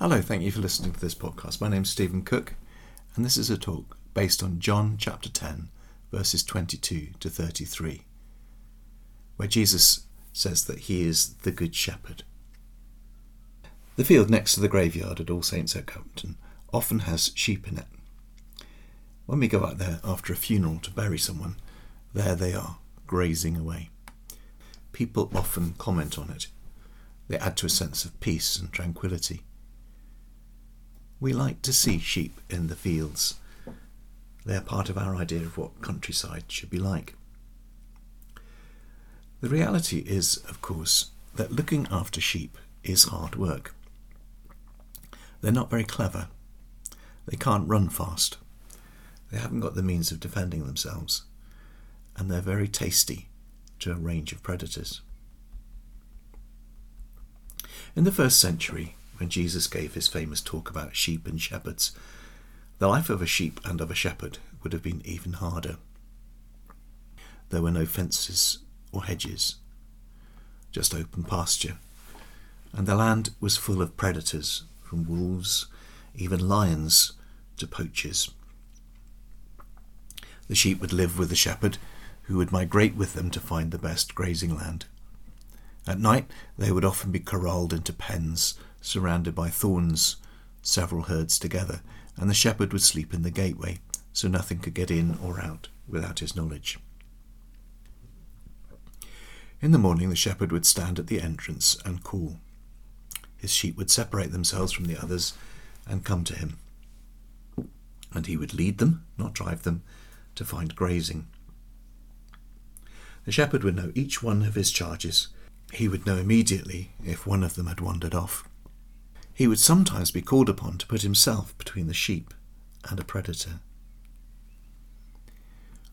Hello, thank you for listening to this podcast. My name's Stephen Cook, and this is a talk based on John chapter 10, verses 22 to 33, where Jesus says that he is the Good Shepherd. The field next to the graveyard at All Saints Okehampton often has sheep in it. When we go out there after a funeral to bury someone, there they are, grazing away. People often comment on it. They add to a sense of peace and tranquility. We like to see sheep in the fields. They are part of our idea of what countryside should be like. The reality is, of course, that looking after sheep is hard work. They're not very clever. They can't run fast. They haven't got the means of defending themselves. And they're very tasty to a range of predators. In the first century, when Jesus gave his famous talk about sheep and shepherds, the life of a sheep and of a shepherd would have been even harder. There were no fences or hedges, just open pasture, and the land was full of predators, from wolves, even lions, to poachers. The sheep would live with the shepherd, who would migrate with them to find the best grazing land. At night, they would often be corralled into pens surrounded by thorns, several herds together, and the shepherd would sleep in the gateway, so nothing could get in or out without his knowledge. In the morning, the shepherd would stand at the entrance and call. His sheep would separate themselves from the others and come to him. And he would lead them, not drive them, to find grazing. The shepherd would know each one of his charges. He would know immediately if one of them had wandered off. He would sometimes be called upon to put himself between the sheep and a predator.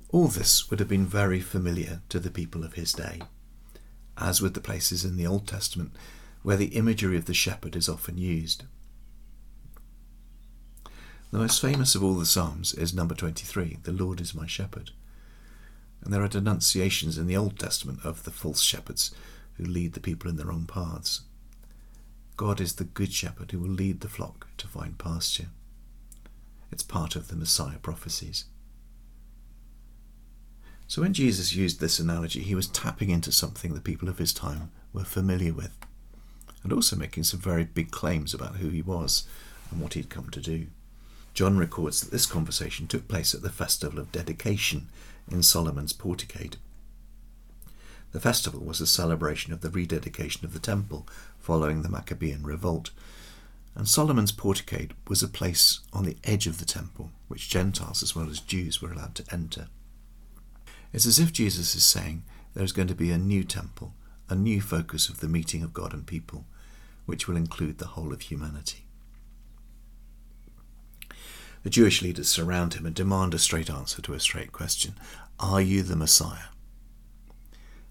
All this would have been very familiar to the people of his day, as with the places in the Old Testament where the imagery of the shepherd is often used. The most famous of all the Psalms is number 23, The Lord is my shepherd. And there are denunciations in the Old Testament of the false shepherds who lead the people in the wrong paths. God is the good shepherd who will lead the flock to find pasture. It's part of the Messiah prophecies. So when Jesus used this analogy, he was tapping into something the people of his time were familiar with, and also making some very big claims about who he was and what he'd come to do. John records that this conversation took place at the festival of dedication in Solomon's porticade. The festival was a celebration of the rededication of the temple following the Maccabean revolt, and Solomon's porticade was a place on the edge of the temple which Gentiles as well as Jews were allowed to enter. It's as if Jesus is saying there is going to be a new temple, a new focus of the meeting of God and people, which will include the whole of humanity. The Jewish leaders surround him and demand a straight answer to a straight question Are you the Messiah?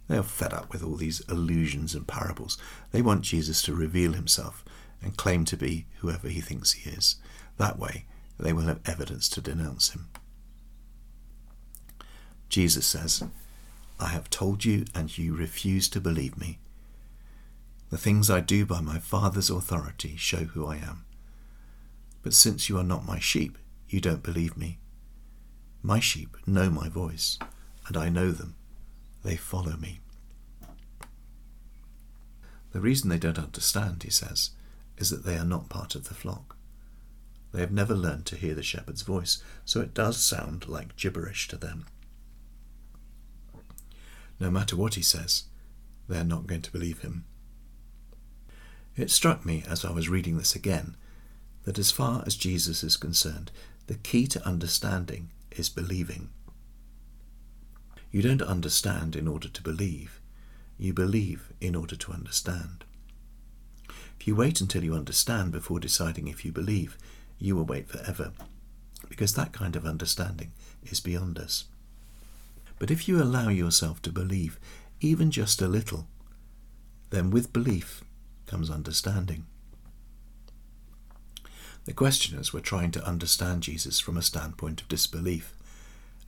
They are fed up with all these illusions and parables. They want Jesus to reveal himself and claim to be whoever he thinks he is. That way, they will have evidence to denounce him. Jesus says, I have told you, and you refuse to believe me. The things I do by my Father's authority show who I am. But since you are not my sheep, you don't believe me. My sheep know my voice, and I know them they follow me. The reason they don't understand, he says, is that they are not part of the flock. They have never learned to hear the shepherd's voice, so it does sound like gibberish to them. No matter what he says, they are not going to believe him. It struck me as I was reading this again that as far as Jesus is concerned, the key to understanding is believing. You don't understand in order to believe. You believe in order to understand. If you wait until you understand before deciding if you believe, you will wait forever, because that kind of understanding is beyond us. But if you allow yourself to believe, even just a little, then with belief comes understanding. The questioners were trying to understand Jesus from a standpoint of disbelief,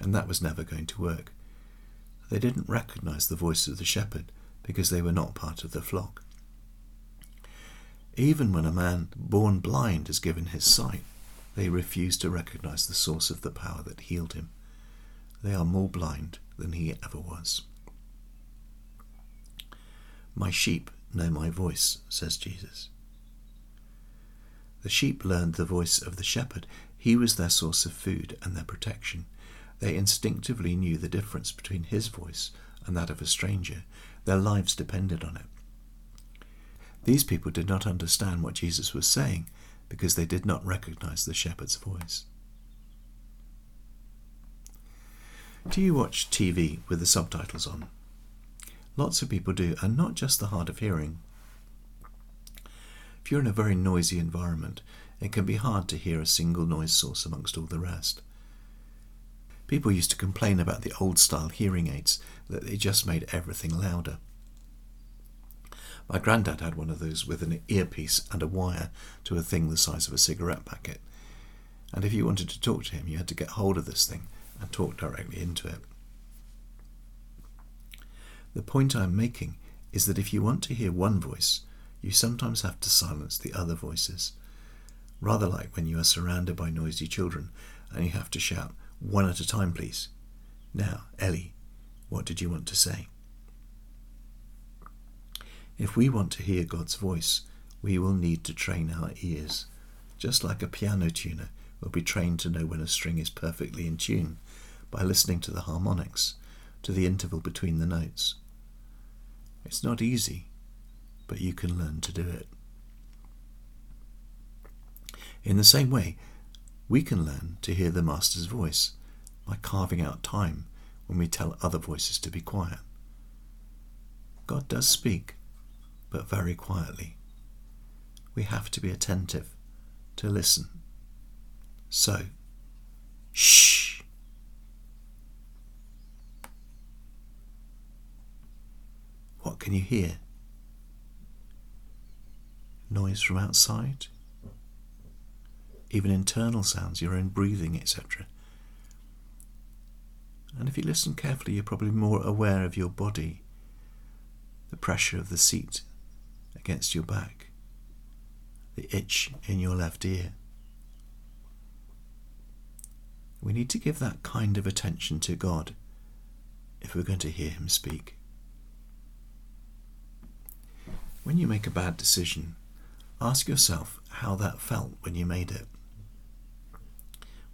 and that was never going to work. They didn't recognize the voice of the shepherd because they were not part of the flock. Even when a man born blind is given his sight, they refuse to recognize the source of the power that healed him. They are more blind than he ever was. My sheep know my voice, says Jesus. The sheep learned the voice of the shepherd. He was their source of food and their protection. They instinctively knew the difference between his voice and that of a stranger. Their lives depended on it. These people did not understand what Jesus was saying because they did not recognize the shepherd's voice. Do you watch TV with the subtitles on? Lots of people do, and not just the hard of hearing. If you're in a very noisy environment, it can be hard to hear a single noise source amongst all the rest. People used to complain about the old style hearing aids, that they just made everything louder. My granddad had one of those with an earpiece and a wire to a thing the size of a cigarette packet. And if you wanted to talk to him, you had to get hold of this thing and talk directly into it. The point I'm making is that if you want to hear one voice, you sometimes have to silence the other voices. Rather like when you are surrounded by noisy children and you have to shout, one at a time, please. Now, Ellie, what did you want to say? If we want to hear God's voice, we will need to train our ears, just like a piano tuner will be trained to know when a string is perfectly in tune by listening to the harmonics, to the interval between the notes. It's not easy, but you can learn to do it. In the same way, we can learn to hear the Master's voice by carving out time when we tell other voices to be quiet. God does speak, but very quietly. We have to be attentive to listen. So, shh. What can you hear? Noise from outside? Even internal sounds, your own breathing, etc. And if you listen carefully, you're probably more aware of your body, the pressure of the seat against your back, the itch in your left ear. We need to give that kind of attention to God if we're going to hear Him speak. When you make a bad decision, ask yourself how that felt when you made it.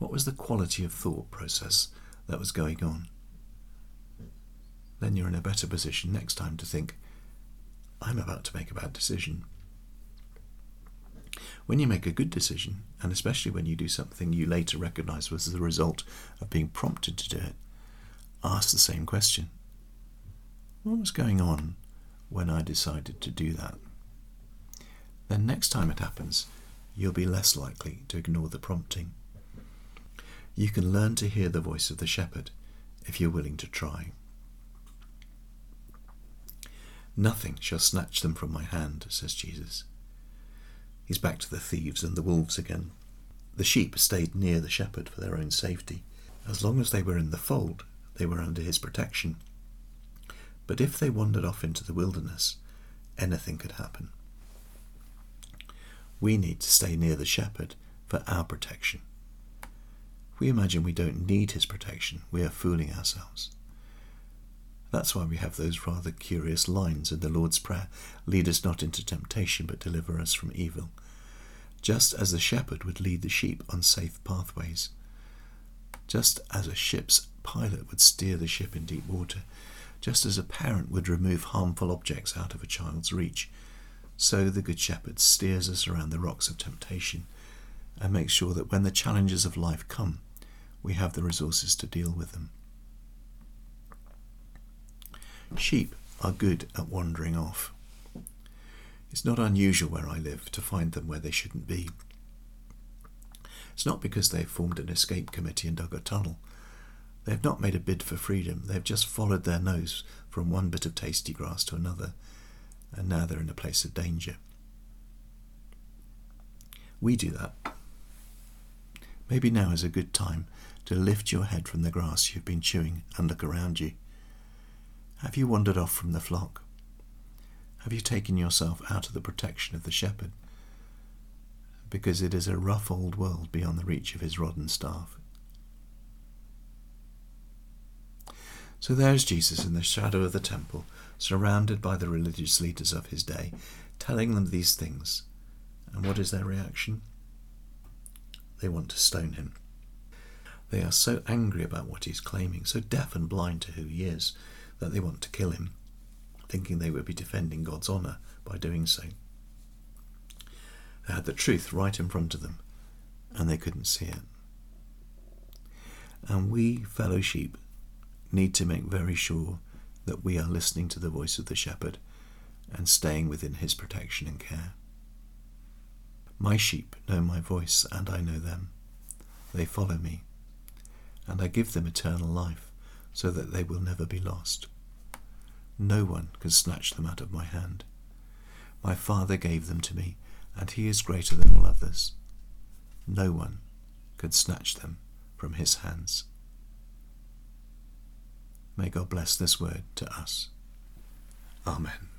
What was the quality of thought process that was going on? Then you're in a better position next time to think, I'm about to make a bad decision. When you make a good decision, and especially when you do something you later recognize was the result of being prompted to do it, ask the same question What was going on when I decided to do that. Then next time it happens, you'll be less likely to ignore the prompting. You can learn to hear the voice of the shepherd if you're willing to try. Nothing shall snatch them from my hand, says Jesus. He's back to the thieves and the wolves again. The sheep stayed near the shepherd for their own safety. As long as they were in the fold, they were under his protection. But if they wandered off into the wilderness, anything could happen. We need to stay near the shepherd for our protection. We imagine we don't need his protection, we are fooling ourselves. That's why we have those rather curious lines in the Lord's Prayer lead us not into temptation, but deliver us from evil. Just as the shepherd would lead the sheep on safe pathways, just as a ship's pilot would steer the ship in deep water, just as a parent would remove harmful objects out of a child's reach, so the Good Shepherd steers us around the rocks of temptation and makes sure that when the challenges of life come, we have the resources to deal with them. Sheep are good at wandering off. It's not unusual where I live to find them where they shouldn't be. It's not because they've formed an escape committee and dug a tunnel. They have not made a bid for freedom, they have just followed their nose from one bit of tasty grass to another, and now they're in a place of danger. We do that. Maybe now is a good time to lift your head from the grass you've been chewing and look around you. Have you wandered off from the flock? Have you taken yourself out of the protection of the shepherd because it is a rough old world beyond the reach of his rod and staff. So there's Jesus in the shadow of the temple, surrounded by the religious leaders of his day, telling them these things. And what is their reaction? They want to stone him. They are so angry about what he's claiming, so deaf and blind to who he is, that they want to kill him, thinking they would be defending God's honour by doing so. They had the truth right in front of them, and they couldn't see it. And we, fellow sheep, need to make very sure that we are listening to the voice of the shepherd and staying within his protection and care. My sheep know my voice, and I know them. They follow me, and I give them eternal life, so that they will never be lost. No one can snatch them out of my hand. My Father gave them to me, and he is greater than all others. No one can snatch them from his hands. May God bless this word to us. Amen.